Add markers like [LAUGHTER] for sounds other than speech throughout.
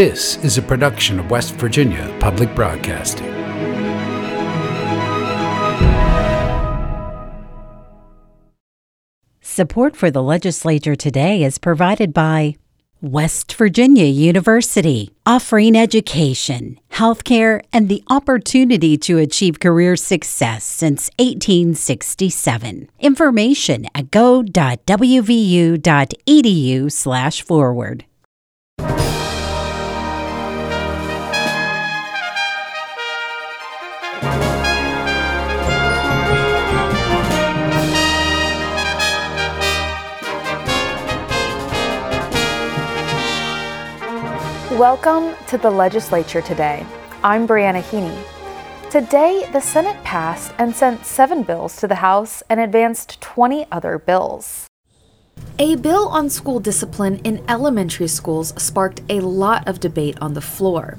This is a production of West Virginia Public Broadcasting. Support for the legislature today is provided by West Virginia University, offering education, healthcare, and the opportunity to achieve career success since 1867. Information at go.wvu.edu/forward. Welcome to the legislature today. I'm Brianna Heaney. Today, the Senate passed and sent seven bills to the House and advanced 20 other bills. A bill on school discipline in elementary schools sparked a lot of debate on the floor.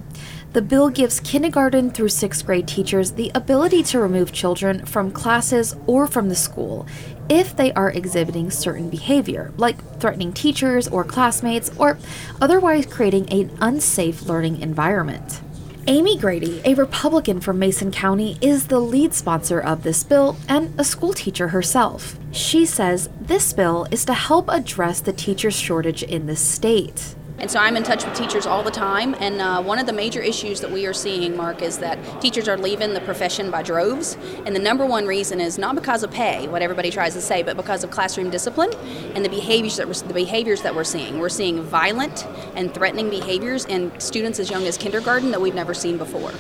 The bill gives kindergarten through sixth grade teachers the ability to remove children from classes or from the school if they are exhibiting certain behavior, like threatening teachers or classmates, or otherwise creating an unsafe learning environment. Amy Grady, a Republican from Mason County, is the lead sponsor of this bill and a school teacher herself. She says this bill is to help address the teacher shortage in the state. And so I'm in touch with teachers all the time. And uh, one of the major issues that we are seeing, Mark, is that teachers are leaving the profession by droves. And the number one reason is not because of pay, what everybody tries to say, but because of classroom discipline and the behaviors that we're, the behaviors that we're seeing. We're seeing violent and threatening behaviors in students as young as kindergarten that we've never seen before.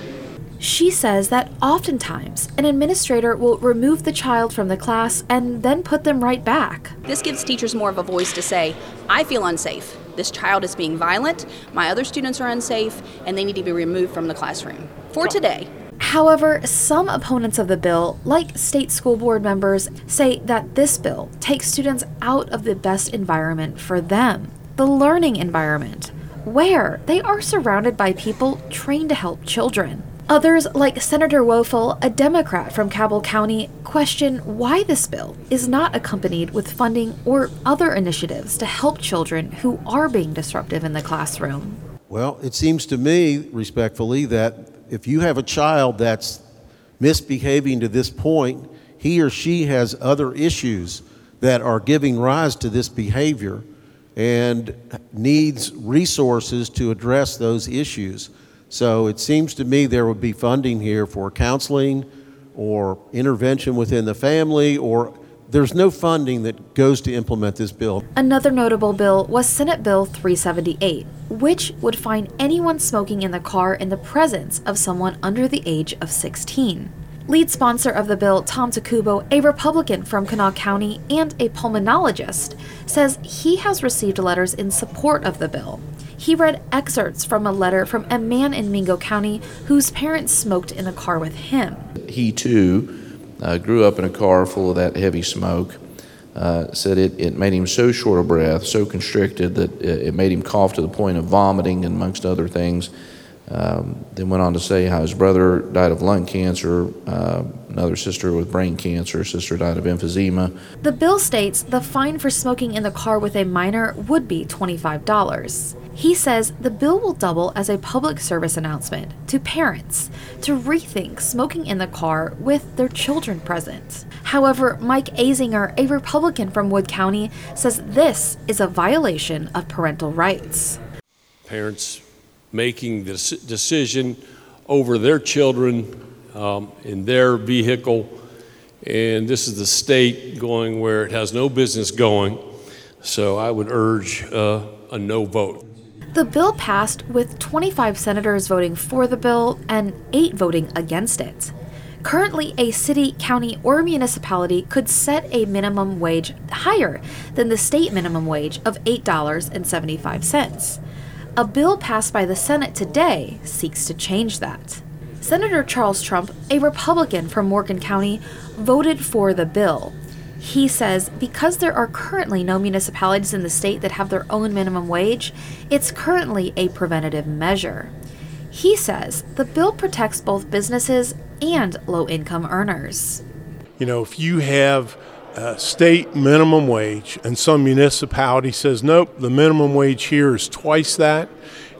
She says that oftentimes an administrator will remove the child from the class and then put them right back. This gives teachers more of a voice to say, I feel unsafe. This child is being violent, my other students are unsafe, and they need to be removed from the classroom. For today, However, some opponents of the bill, like state school board members, say that this bill takes students out of the best environment for them the learning environment, where they are surrounded by people trained to help children. Others, like Senator Woelfel, a Democrat from Cabell County, question why this bill is not accompanied with funding or other initiatives to help children who are being disruptive in the classroom. Well, it seems to me, respectfully, that if you have a child that's misbehaving to this point, he or she has other issues that are giving rise to this behavior and needs resources to address those issues. So it seems to me there would be funding here for counseling or intervention within the family or there's no funding that goes to implement this bill. Another notable bill was Senate Bill 378, which would fine anyone smoking in the car in the presence of someone under the age of 16. Lead sponsor of the bill, Tom Takubo, a Republican from Kanawha County and a pulmonologist, says he has received letters in support of the bill he read excerpts from a letter from a man in Mingo County whose parents smoked in a car with him. He too uh, grew up in a car full of that heavy smoke. Uh, said it, it made him so short of breath, so constricted that it made him cough to the point of vomiting, and amongst other things. Um, then went on to say how his brother died of lung cancer, uh, another sister with brain cancer, sister died of emphysema. The bill states the fine for smoking in the car with a minor would be $25. He says the bill will double as a public service announcement to parents to rethink smoking in the car with their children present. However, Mike Azinger, a Republican from Wood County, says this is a violation of parental rights. Parents making this decision over their children um, in their vehicle, and this is the state going where it has no business going. So I would urge uh, a no vote. The bill passed with 25 senators voting for the bill and 8 voting against it. Currently, a city, county, or municipality could set a minimum wage higher than the state minimum wage of $8.75. A bill passed by the Senate today seeks to change that. Senator Charles Trump, a Republican from Morgan County, voted for the bill. He says because there are currently no municipalities in the state that have their own minimum wage, it's currently a preventative measure. He says the bill protects both businesses and low income earners. You know, if you have a state minimum wage and some municipality says, nope, the minimum wage here is twice that,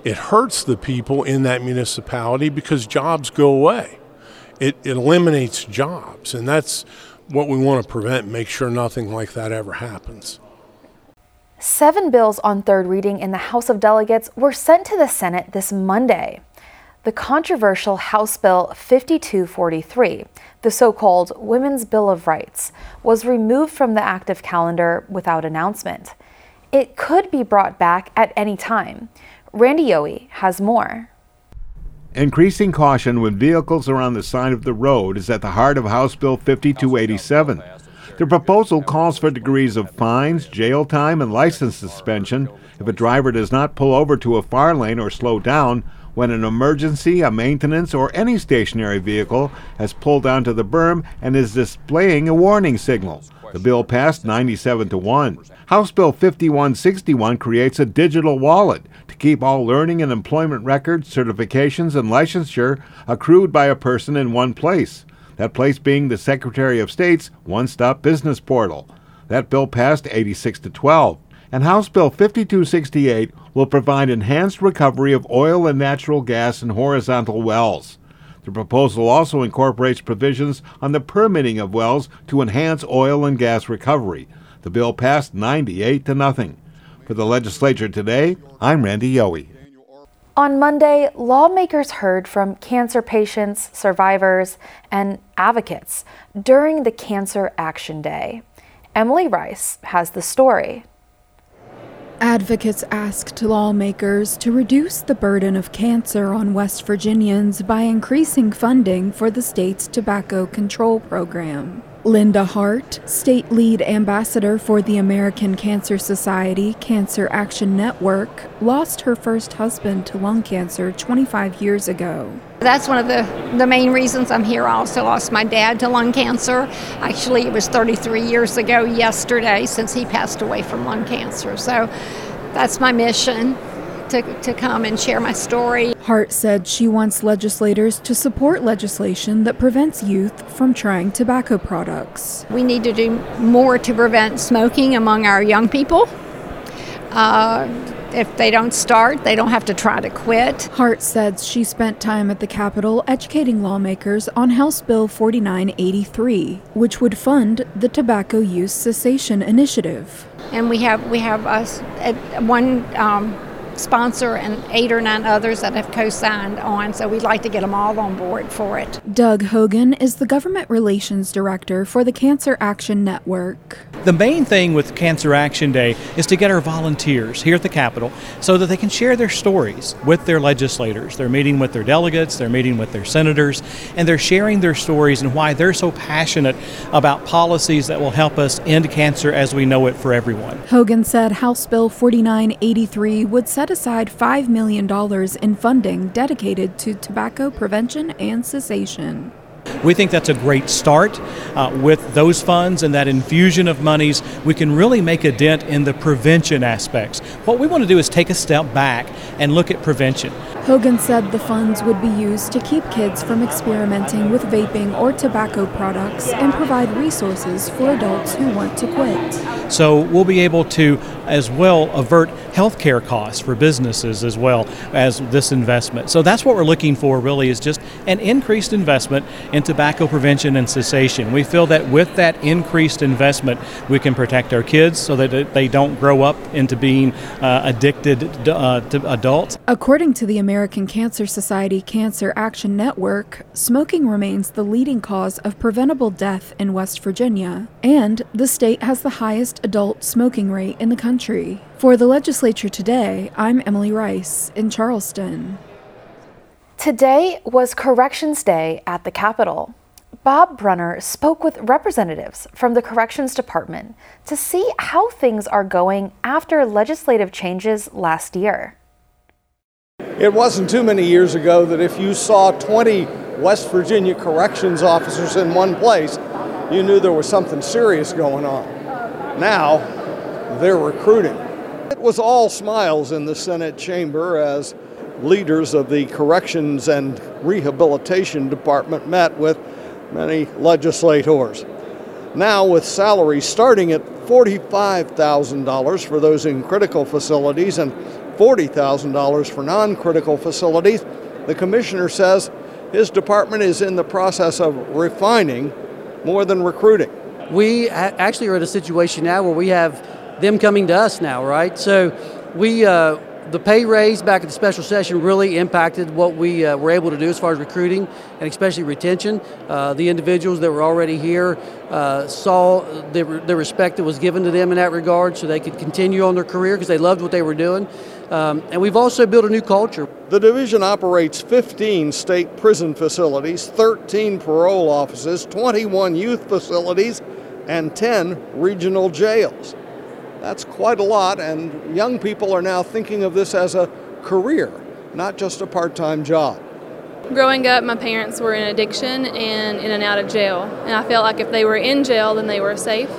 it hurts the people in that municipality because jobs go away. It, it eliminates jobs, and that's what we want to prevent, make sure nothing like that ever happens. Seven bills on third reading in the House of Delegates were sent to the Senate this Monday. The controversial House Bill 5243, the so called Women's Bill of Rights, was removed from the active calendar without announcement. It could be brought back at any time. Randy Yohe has more. Increasing caution when vehicles are on the side of the road is at the heart of House Bill 5287. The proposal calls for degrees of fines, jail time, and license suspension if a driver does not pull over to a far lane or slow down when an emergency, a maintenance, or any stationary vehicle has pulled onto the berm and is displaying a warning signal. The bill passed 97 to 1. House Bill 5161 creates a digital wallet to keep all learning and employment records, certifications, and licensure accrued by a person in one place. That place being the Secretary of State's one stop business portal. That bill passed 86 to 12. And House Bill 5268 will provide enhanced recovery of oil and natural gas in horizontal wells. The proposal also incorporates provisions on the permitting of wells to enhance oil and gas recovery. The bill passed 98 to nothing. For the legislature today, I'm Randy Yohe. On Monday, lawmakers heard from cancer patients, survivors, and advocates during the Cancer Action Day. Emily Rice has the story. Advocates asked lawmakers to reduce the burden of cancer on West Virginians by increasing funding for the state's tobacco control program. Linda Hart, state lead ambassador for the American Cancer Society Cancer Action Network, lost her first husband to lung cancer 25 years ago. That's one of the, the main reasons I'm here. I also lost my dad to lung cancer. Actually, it was 33 years ago yesterday since he passed away from lung cancer. So that's my mission to, to come and share my story. Hart said she wants legislators to support legislation that prevents youth from trying tobacco products. We need to do more to prevent smoking among our young people. Uh, if they don't start, they don't have to try to quit. Hart said she spent time at the Capitol educating lawmakers on House Bill 4983, which would fund the Tobacco Use Cessation Initiative. And we have we have us one um, sponsor and eight or nine others that have co-signed on. So we'd like to get them all on board for it. Doug Hogan is the government relations director for the Cancer Action Network. The main thing with Cancer Action Day is to get our volunteers here at the Capitol so that they can share their stories with their legislators. They're meeting with their delegates, they're meeting with their senators, and they're sharing their stories and why they're so passionate about policies that will help us end cancer as we know it for everyone. Hogan said House Bill 4983 would set aside $5 million in funding dedicated to tobacco prevention and cessation. We think that's a great start. Uh, with those funds and that infusion of monies, we can really make a dent in the prevention aspects. What we want to do is take a step back and look at prevention. Hogan said the funds would be used to keep kids from experimenting with vaping or tobacco products and provide resources for adults who want to quit. So we'll be able to as well avert healthcare costs for businesses as well as this investment. So that's what we're looking for really is just an increased investment in tobacco prevention and cessation. We feel that with that increased investment, we can protect our kids so that they don't grow up into being uh, addicted uh, to adults. According to the American Cancer Society Cancer Action Network, smoking remains the leading cause of preventable death in West Virginia, and the state has the highest adult smoking rate in the country. For the legislature today, I'm Emily Rice in Charleston. Today was Corrections Day at the Capitol. Bob Brunner spoke with representatives from the Corrections Department to see how things are going after legislative changes last year. It wasn't too many years ago that if you saw 20 West Virginia corrections officers in one place, you knew there was something serious going on. Now, they're recruiting. It was all smiles in the Senate chamber as leaders of the Corrections and Rehabilitation Department met with many legislators. Now, with salaries starting at $45,000 for those in critical facilities and $40,000 for non critical facilities. The commissioner says his department is in the process of refining more than recruiting. We actually are in a situation now where we have them coming to us now, right? So we uh, the pay raise back at the special session really impacted what we uh, were able to do as far as recruiting and especially retention. Uh, the individuals that were already here uh, saw the, the, respect that was given to them in that regard so they could continue on their career because they loved what they were doing. Um, and we've also built a new culture. The division operates 15 state prison facilities, 13 parole offices, 21 youth facilities, and 10 regional jails. That's quite a lot, and young people are now thinking of this as a career, not just a part time job. Growing up, my parents were in addiction and in and out of jail, and I felt like if they were in jail, then they were safe.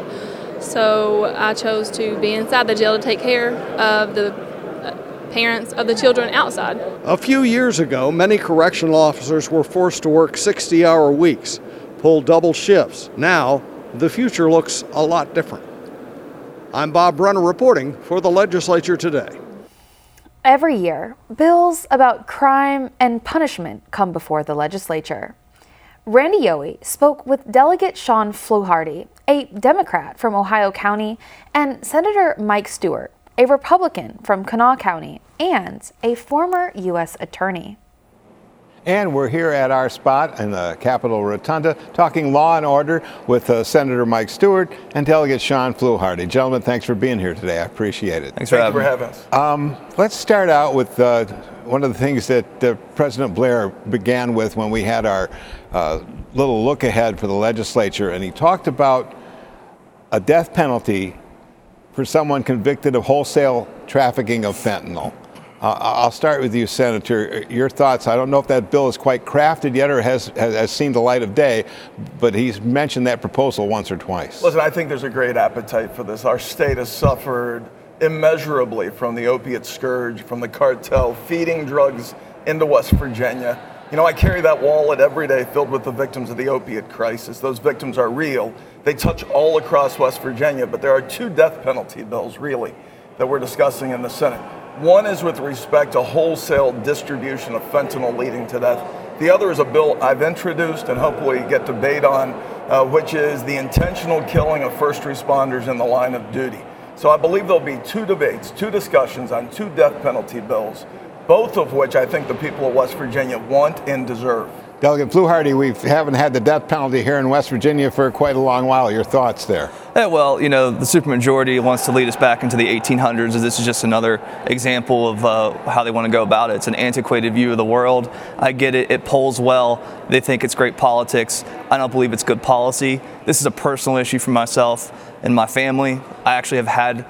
So I chose to be inside the jail to take care of the uh, parents of the children outside. A few years ago, many correctional officers were forced to work 60 hour weeks, pull double shifts. Now, the future looks a lot different. I'm Bob Brunner reporting for the legislature today. Every year, bills about crime and punishment come before the legislature. Randy Yohe spoke with Delegate Shawn Fluharty, a Democrat from Ohio County, and Senator Mike Stuart, a Republican from Kanawha County and a former U.S. Attorney. And we're here at our spot in the Capitol Rotunda talking law and order with uh, Senator Mike Stuart and Delegate Shawn Fluharty. Gentlemen, thanks for being here today. I appreciate it. Thanks for, Thank having, for having us. Um, let's start out with uh, one of the things that uh, President Blair began with when we had our uh, little look ahead for the legislature, and he talked about a death penalty for someone convicted of wholesale trafficking of fentanyl. Uh, I'll start with you, Senator. Your thoughts. I don't know if that bill is quite crafted yet or has, has, has, seen the light of day, but he's mentioned that proposal once or twice. Listen, I think there's a great appetite for this. Our state has suffered immeasurably from the opiate scourge, from the cartel feeding drugs into West Virginia. You know, I carry that wallet every day filled with the victims of the opiate crisis. Those victims are real. They touch all across West Virginia, but there are two death penalty bills, really, that we're discussing in the Senate. One is with respect to wholesale distribution of fentanyl leading to death. The other is a bill I've introduced and hopefully get debate on, uh, which is the intentional killing of first responders in the line of duty. So I believe there'll be two debates, two discussions on two death penalty bills, both of which I think the people of West Virginia want and deserve. Delegate Fluharty, we haven't had the death penalty here in West Virginia for quite a long while. Your thoughts there? Yeah, well, you know, the supermajority wants to lead us back into the 1800s. This is just another example of uh, how they want to go about it. It's an antiquated view of the world. I get it. It polls well. They think it's great politics. I don't believe it's good policy. This is a personal issue for myself and my family. I actually have had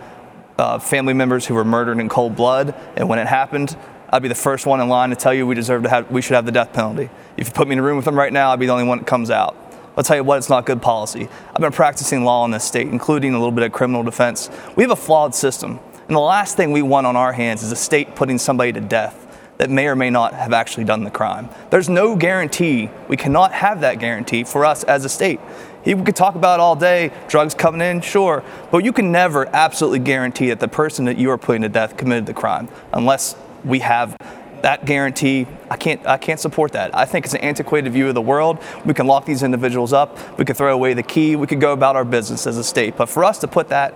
uh, family members who were murdered in cold blood, and when it happened, I'd be the first one in line to tell you we deserve to have, we should have the death penalty. If you put me in a room with them right now, I'd be the only one that comes out. I'll tell you what, it's not good policy. I've been practicing law in this state, including a little bit of criminal defense. We have a flawed system. And the last thing we want on our hands is a state putting somebody to death that may or may not have actually done the crime. There's no guarantee. We cannot have that guarantee for us as a state. We could talk about all day, drugs coming in, sure, but you can never absolutely guarantee that the person that you are putting to death committed the crime unless we have that guarantee i can't i can't support that i think it's an antiquated view of the world we can lock these individuals up we could throw away the key we could go about our business as a state but for us to put that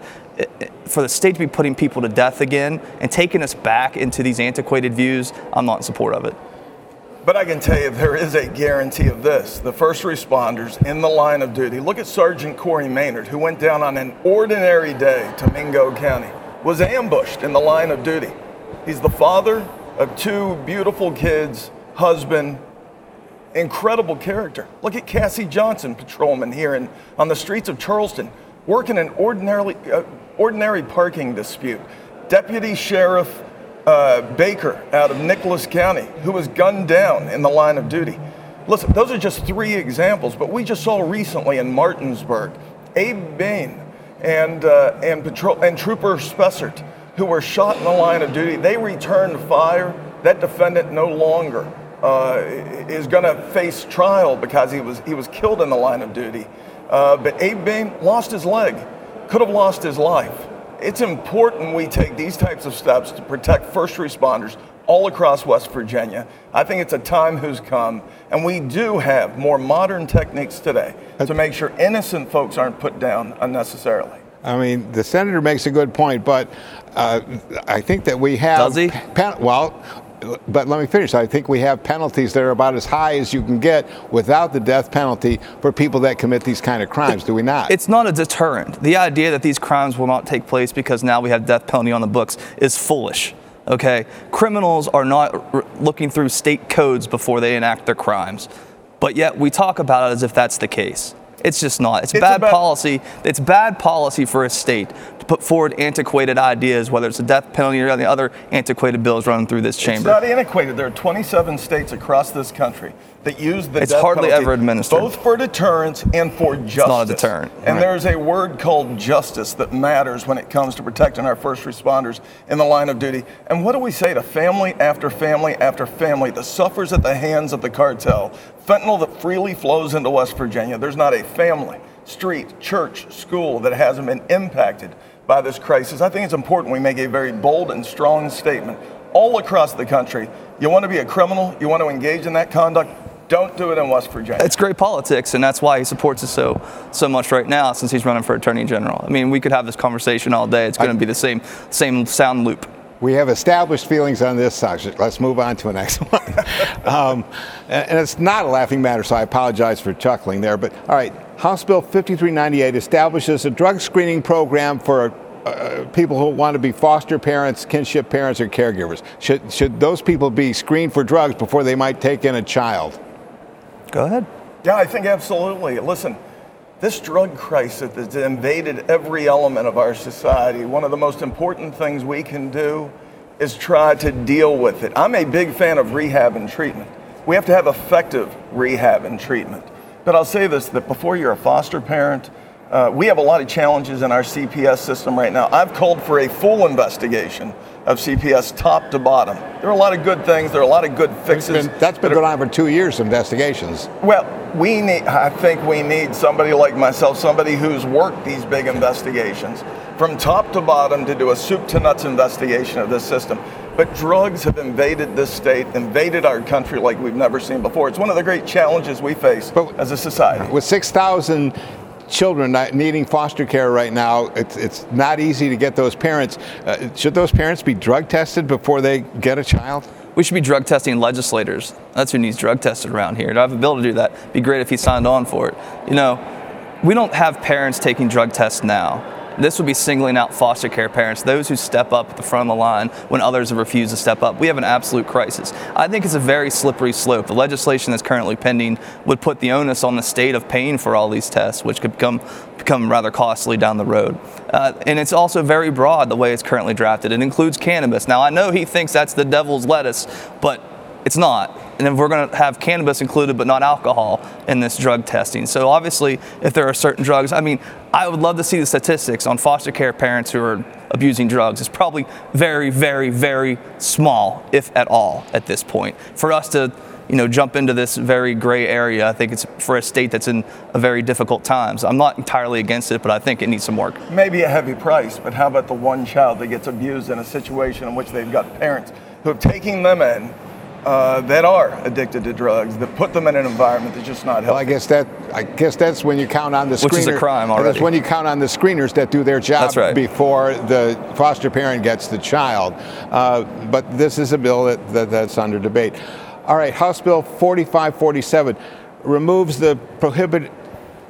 for the state to be putting people to death again and taking us back into these antiquated views i'm not in support of it but I can tell you there is a guarantee of this. The first responders in the line of duty. Look at Sergeant Corey Maynard, who went down on an ordinary day to Mingo County, was ambushed in the line of duty. He's the father of two beautiful kids, husband, incredible character. Look at Cassie Johnson, patrolman here in, on the streets of Charleston, working an ordinarily, uh, ordinary parking dispute. Deputy Sheriff uh, Baker out of Nicholas County, who was gunned down in the line of duty. Listen, those are just three examples, but we just saw recently in Martinsburg, Abe Bain and, uh, and, patrol, and Trooper Spessert who were shot in the line of duty, they returned fire. That defendant no longer uh, is going to face trial because he was he was killed in the line of duty. Uh, but Abe Bain lost his leg, could have lost his life. It's important we take these types of steps to protect first responders all across West Virginia. I think it's a time who's come, and we do have more modern techniques today to make sure innocent folks aren't put down unnecessarily. I mean, the senator makes a good point, but uh, I think that we have. Does he? Pen- well, but let me finish. I think we have penalties that are about as high as you can get without the death penalty for people that commit these kind of crimes. Do we not? It's not a deterrent. The idea that these crimes will not take place because now we have death penalty on the books is foolish. Okay, criminals are not r- looking through state codes before they enact their crimes, but yet we talk about it as if that's the case. It's just not. It's, It's bad about- policy. It's bad policy for a state to put forward antiquated ideas, whether it's the death penalty or the other antiquated bills running through this chamber. It's not antiquated. There are 27 states across this country that use the It's death hardly penalty ever administered. both for deterrence and for justice. not a deterrent, And right. there's a word called justice that matters when it comes to protecting our first responders in the line of duty. And what do we say to family after family after family that suffers at the hands of the cartel? Fentanyl that freely flows into West Virginia. There's not a family, street, church, school that hasn't been impacted by this crisis. I think it's important we make a very bold and strong statement all across the country. You want to be a criminal, you want to engage in that conduct, don't do it in West Virginia. It's great politics, and that's why he supports it so so much right now, since he's running for attorney general. I mean, we could have this conversation all day. It's going to be the same same sound loop. We have established feelings on this subject. Let's move on to the next [LAUGHS] one. um, and and it's not a laughing matter, so I apologize for chuckling there. But all right, House Bill 5398 establishes a drug screening program for uh, people who want to be foster parents, kinship parents, or caregivers. Should, should those people be screened for drugs before they might take in a child? Go ahead. Yeah, I think absolutely. Listen, this drug crisis has invaded every element of our society. One of the most important things we can do is try to deal with it. I'm a big fan of rehab and treatment. We have to have effective rehab and treatment. But I'll say this that before you're a foster parent, uh, we have a lot of challenges in our CPS system right now. I've called for a full investigation of CPS top to bottom. There are a lot of good things, there are a lot of good fixes. That's been going on for two years, investigations. Well, we need, I think we need somebody like myself, somebody who's worked these big investigations from top to bottom to do a soup to nuts investigation of this system. But drugs have invaded this state, invaded our country like we've never seen before. It's one of the great challenges we face as a society. With 6,000 children needing foster care right now, it's, it's not easy to get those parents. Uh, should those parents be drug tested before they get a child? We should be drug testing legislators. That's who needs drug tested around here. To have a bill to do that, It'd be great if he signed on for it. You know, we don't have parents taking drug tests now. This would be singling out foster care parents, those who step up at the front of the line when others have refused to step up. We have an absolute crisis. I think it's a very slippery slope. The legislation that's currently pending would put the onus on the state of paying for all these tests, which could become become rather costly down the road. Uh, and it's also very broad the way it's currently drafted. It includes cannabis. Now I know he thinks that's the devil's lettuce, but it's not. And if we're going to have cannabis included but not alcohol in this drug testing. So obviously, if there are certain drugs, I mean, I would love to see the statistics on foster care parents who are abusing drugs. It's probably very, very, very small, if at all, at this point. For us to you know, jump into this very gray area. I think it's for a state that's in a very difficult times. I'm not entirely against it, but I think it needs some work. Maybe a heavy price, but how about the one child that gets abused in a situation in which they've got parents who are taking them in uh, that are addicted to drugs, that put them in an environment that's just not healthy? Well, I guess that I guess that's when you count on the screener. Which is a crime That's when you count on the screeners that do their job That's right. before the foster parent gets the child. Uh, but this is a bill that, that that's under debate. All right, House Bill 4547 removes the prohibit.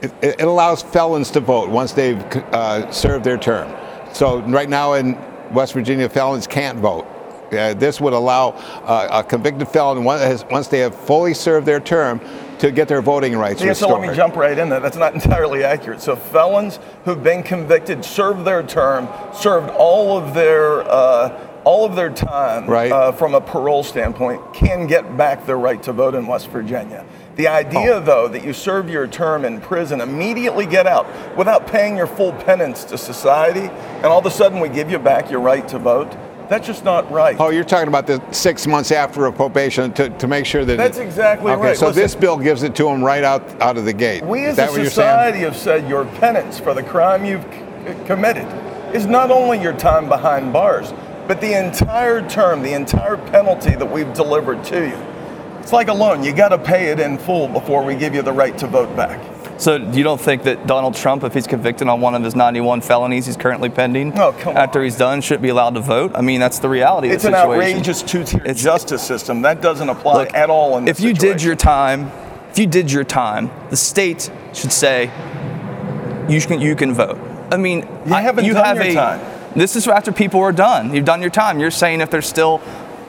It, it allows felons to vote once they've uh, served their term. So right now in West Virginia, felons can't vote. Uh, this would allow uh, a convicted felon, once once they have fully served their term, to get their voting rights Yeah, so let me jump right in there. That's not [LAUGHS] entirely accurate. So felons who've been convicted, served their term, served all of their uh, all of their time Right. uh, from a parole standpoint, can get back their right to vote in West Virginia. The idea, though, that you serve your term in prison, immediately get out without paying your full penance to society, and all of a sudden we give you back your right to vote, that's just not right. Oh, you're talking about the six months after a probation to, to make sure that. That's exactly okay, right. so Listen. this bill gives it to them right out out of the gate. We as a what you're saying? society have said your penance for the crime you've c- committed is not only your time behind bars, but the entire term, the entire penalty that we've delivered to you. It's like a loan. You got to pay it in full before we give you the right to vote back. So you don't think that Donald Trump, if he's convicted on one of his 91 felonies he's currently pending, oh, after he's done, shouldn't be allowed to vote? I mean, that's the reality It's of an the situation. outrageous two-tier justice system. That doesn't apply Look, at all in if you situation. did your time, if you did your time, the state should say you can you can vote. I mean, You I- haven't you done have your a. time. This is after people are done. You've done your time. You're saying if there's still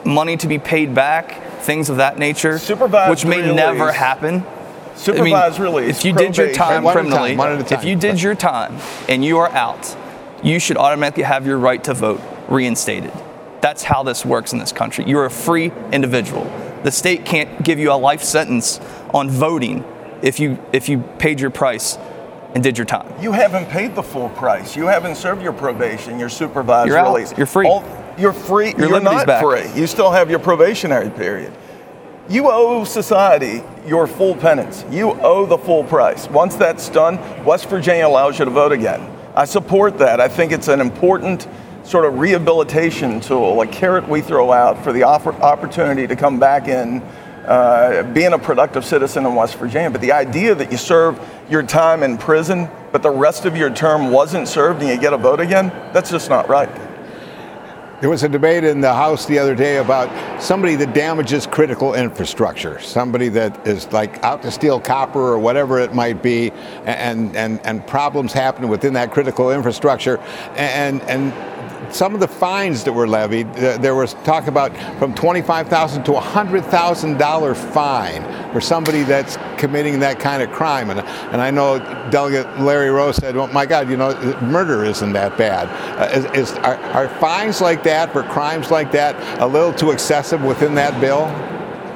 money to be paid back, things of that nature, Supervised which may release. never happen. Supervised I mean, release, If you did your time One at a time, criminally, at a if you did your time and you are out, you should automatically have your right to vote reinstated. That's how this works in this country. You're a free individual. The state can't give you a life sentence on voting if you if you paid your price and did your time. You haven't paid the full price. You haven't served your probation, your supervised You're out. release. You're free. All- you're free. Your you're not back. free. You still have your probationary period. You owe society your full penance. You owe the full price. Once that's done, West Virginia allows you to vote again. I support that. I think it's an important sort of rehabilitation tool, a carrot we throw out for the opportunity to come back in, uh, being a productive citizen in West Virginia. But the idea that you serve your time in prison, but the rest of your term wasn't served and you get a vote again, that's just not right. There was a debate in the House the other day about somebody that damages critical infrastructure, somebody that is like out to steal copper or whatever it might be, and and and problems happen within that critical infrastructure, and and. Some of the fines that were levied, uh, there was talk about from 25,000 to hundred thousand dollar fine for somebody that's committing that kind of crime. And and I know Delegate Larry Rose said, "Well, my God, you know, murder isn't that bad." Uh, is, is are, are fines like that for crimes like that a little too excessive within that bill?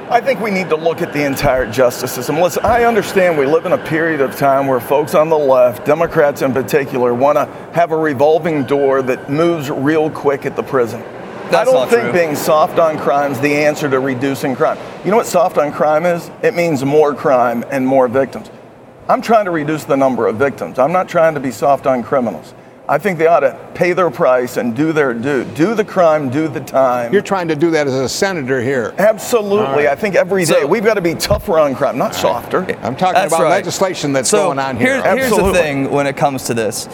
I think we need to look at the entire justice system. Listen, I understand we live in a period of time where folks on the left, Democrats in particular, want to have a revolving door that moves real quick at the prison. That's I don't think true. being soft on crime is the answer to reducing crime. You know what soft on crime is? It means more crime and more victims. I'm trying to reduce the number of victims. I'm not trying to be soft on criminals. I think they ought to pay their price and do their due. Do the crime, do the time. You're trying to do that as a senator here. Absolutely. Right. I think every day we've got to be tougher on crime, not softer. I'm talking That's about right. legislation that's so going on here. Here's, here's the thing when it comes to this.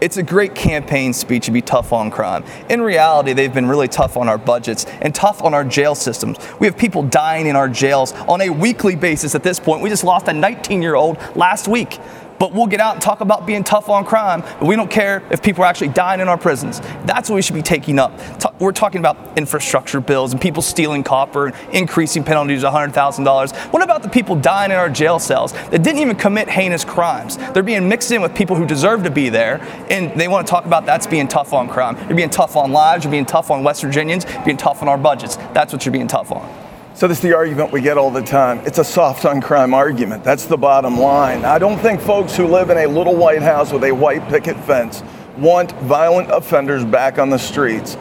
It's a great campaign speech to be tough on crime. In reality, they've been really tough on our budgets and tough on our jail systems. We have people dying in our jails on a weekly basis at this point. We just lost a 19 year old last week. But we'll get out and talk about being tough on crime, but we don't care if people are actually dying in our prisons. That's what we should be taking up. We're talking about infrastructure bills and people stealing copper and increasing penalties to $100,000. What about the people dying in our jail cells that didn't even commit heinous crimes? They're being mixed in with people who deserve to be there, and they want to talk about that's being tough on crime. You're being tough on lives, you're being tough on West Virginians, you're being tough on our budgets. That's what you're being tough on. So this is the argument we get all the time. It's a soft on crime argument. That's the bottom line. I don't think folks who live in a little white house with a white picket fence want violent offenders back on the streets.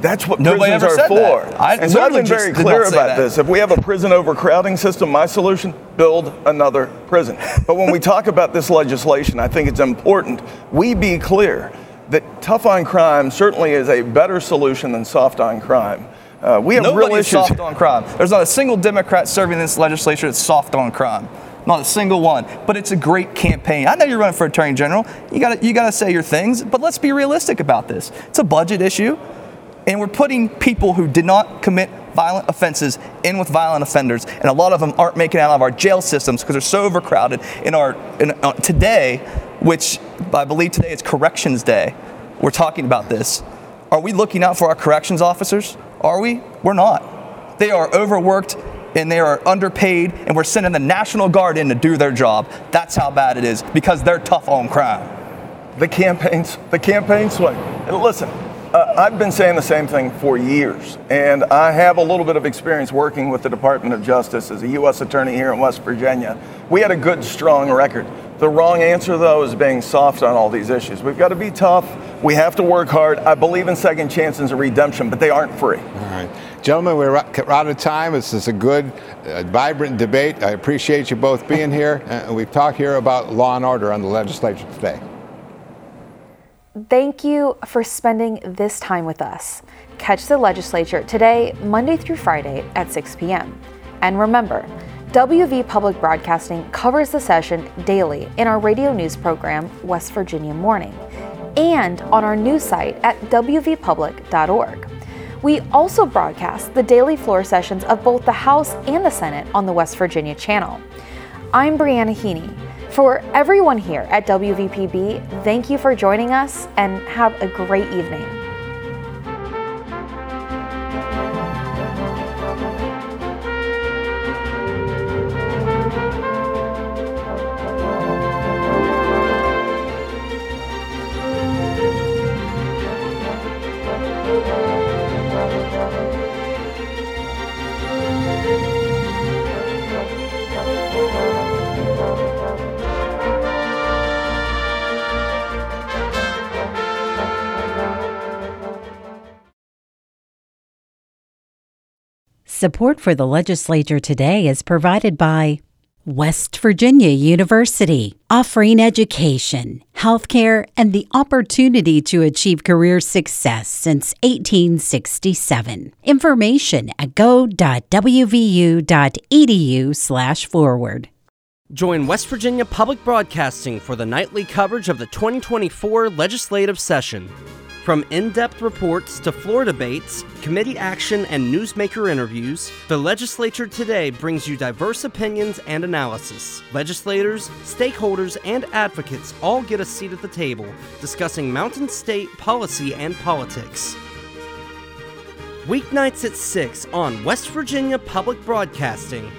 That's what Nobody prisons are for. that. I and so I've been very clear about this. If we have a prison overcrowding system, my solution, build another prison. But when we talk about this legislation, I think it's important we be clear that tough on crime certainly is a better solution than soft on crime. Uh, we have Nobody real is issues. soft on crime. There's not a single Democrat serving in this legislature that's soft on crime. Not a single one. But it's a great campaign. I know you're running for attorney general. You got you got to say your things, but let's be realistic about this. It's a budget issue, and we're putting people who did not commit violent offenses in with violent offenders, and a lot of them aren't making it out of our jail systems because they're so overcrowded. In our in, uh, today, which I believe today is Corrections Day, we're talking about this. Are we looking out for our corrections officers? Are we? We're not. They are overworked and they are underpaid, and we're sending the National Guard in to do their job. That's how bad it is because they're tough on crime. the campaigns, the campaign swing. Listen, uh, I've been saying the same thing for years, and I have a little bit of experience working with the Department of Justice as a U.S. attorney here in West Virginia. We had a good, strong record. The wrong answer, though, is being soft on all these issues. We've got to be tough. We have to work hard. I believe in second chances and redemption, but they aren't free. All right. Gentlemen, we're out of time. This is a good, uh, vibrant debate. I appreciate you both being here. [LAUGHS] Uh, we've talked here about law and order on the legislature today. thank you for spending this time with us. Catch the legislature today, Monday through Friday at 6 p.m. And remember, WV Public Broadcasting covers the session daily in our radio news program, West Virginia Morning, and on our new site at wvpublic.org. We also broadcast the daily floor sessions of both the House and the Senate on the West Virginia channel. I'm Brianna Heaney. For everyone here at WVPB, thank you for joining us and have a great evening. Support for the legislature today is provided by West Virginia University, offering education, healthcare, and the opportunity to achieve career success since 1867. Information at go.wvu.edu/forward. Join West Virginia Public Broadcasting for the nightly coverage of the 2024 legislative session. From in depth reports to floor debates, committee action, and newsmaker interviews, the legislature today brings you diverse opinions and analysis. Legislators, stakeholders, and advocates all get a seat at the table discussing Mountain State policy and politics. Weeknights at 6 on West Virginia Public Broadcasting.